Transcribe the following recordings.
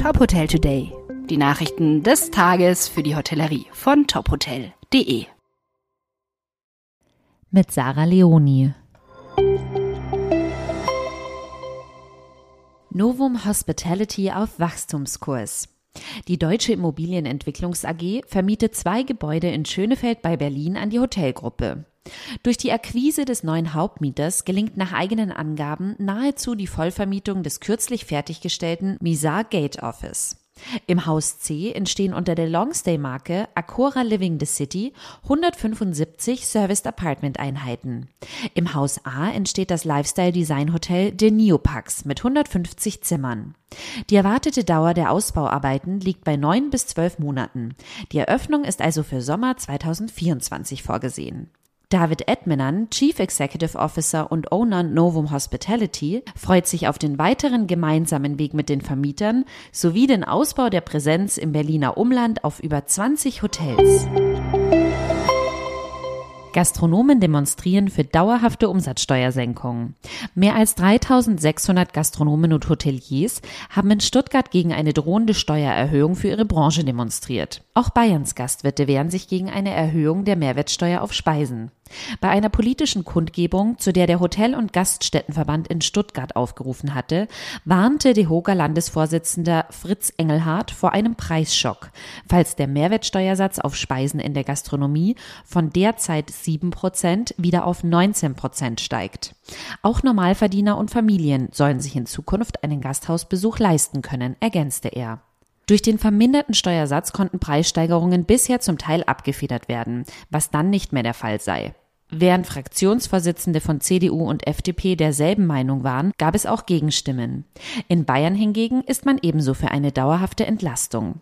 Top Hotel Today. Die Nachrichten des Tages für die Hotellerie von tophotel.de. Mit Sarah Leoni. Novum Hospitality auf Wachstumskurs. Die Deutsche Immobilienentwicklungs AG vermietet zwei Gebäude in Schönefeld bei Berlin an die Hotelgruppe. Durch die Akquise des neuen Hauptmieters gelingt nach eigenen Angaben nahezu die Vollvermietung des kürzlich fertiggestellten Misar Gate Office. Im Haus C entstehen unter der Longstay-Marke Acora Living the City 175 Serviced Apartment Einheiten. Im Haus A entsteht das Lifestyle-Design-Hotel The Neopax mit 150 Zimmern. Die erwartete Dauer der Ausbauarbeiten liegt bei neun bis zwölf Monaten. Die Eröffnung ist also für Sommer 2024 vorgesehen. David Edminan, Chief Executive Officer und Owner Novum Hospitality, freut sich auf den weiteren gemeinsamen Weg mit den Vermietern sowie den Ausbau der Präsenz im Berliner Umland auf über 20 Hotels. Gastronomen demonstrieren für dauerhafte Umsatzsteuersenkungen. Mehr als 3600 Gastronomen und Hoteliers haben in Stuttgart gegen eine drohende Steuererhöhung für ihre Branche demonstriert. Auch Bayerns Gastwirte wehren sich gegen eine Erhöhung der Mehrwertsteuer auf Speisen. Bei einer politischen Kundgebung, zu der der Hotel- und Gaststättenverband in Stuttgart aufgerufen hatte, warnte DEHOGA Landesvorsitzender Fritz Engelhardt vor einem Preisschock, falls der Mehrwertsteuersatz auf Speisen in der Gastronomie von derzeit 7 Prozent wieder auf 19 Prozent steigt. Auch Normalverdiener und Familien sollen sich in Zukunft einen Gasthausbesuch leisten können, ergänzte er. Durch den verminderten Steuersatz konnten Preissteigerungen bisher zum Teil abgefedert werden, was dann nicht mehr der Fall sei. Während Fraktionsvorsitzende von CDU und FDP derselben Meinung waren, gab es auch Gegenstimmen. In Bayern hingegen ist man ebenso für eine dauerhafte Entlastung.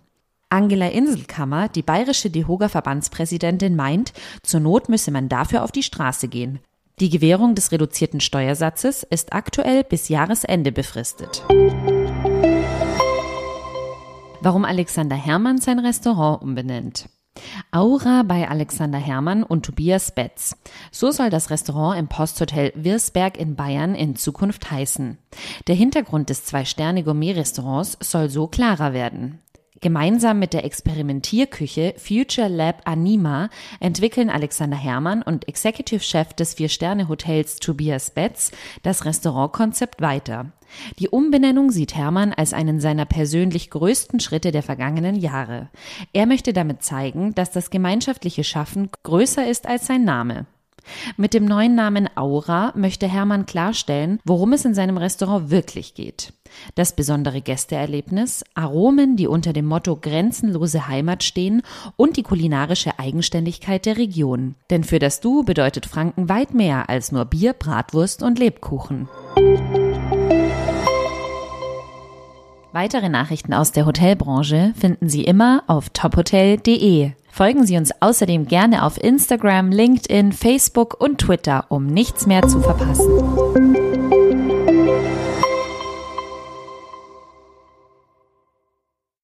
Angela Inselkammer, die bayerische DEHOGA-Verbandspräsidentin, meint, zur Not müsse man dafür auf die Straße gehen. Die Gewährung des reduzierten Steuersatzes ist aktuell bis Jahresende befristet warum Alexander Hermann sein Restaurant umbenennt. Aura bei Alexander Hermann und Tobias Betz. So soll das Restaurant im Posthotel Wirsberg in Bayern in Zukunft heißen. Der Hintergrund des Zwei-Sterne-Gourmet-Restaurants soll so klarer werden. Gemeinsam mit der Experimentierküche Future Lab Anima entwickeln Alexander Hermann und Executive Chef des Vier-Sterne-Hotels Tobias Betz das Restaurantkonzept weiter. Die Umbenennung sieht Hermann als einen seiner persönlich größten Schritte der vergangenen Jahre. Er möchte damit zeigen, dass das gemeinschaftliche Schaffen größer ist als sein Name. Mit dem neuen Namen Aura möchte Hermann klarstellen, worum es in seinem Restaurant wirklich geht. Das besondere Gästeerlebnis, Aromen, die unter dem Motto grenzenlose Heimat stehen und die kulinarische Eigenständigkeit der Region. Denn für das Du bedeutet Franken weit mehr als nur Bier, Bratwurst und Lebkuchen. Weitere Nachrichten aus der Hotelbranche finden Sie immer auf tophotel.de. Folgen Sie uns außerdem gerne auf Instagram, LinkedIn, Facebook und Twitter, um nichts mehr zu verpassen.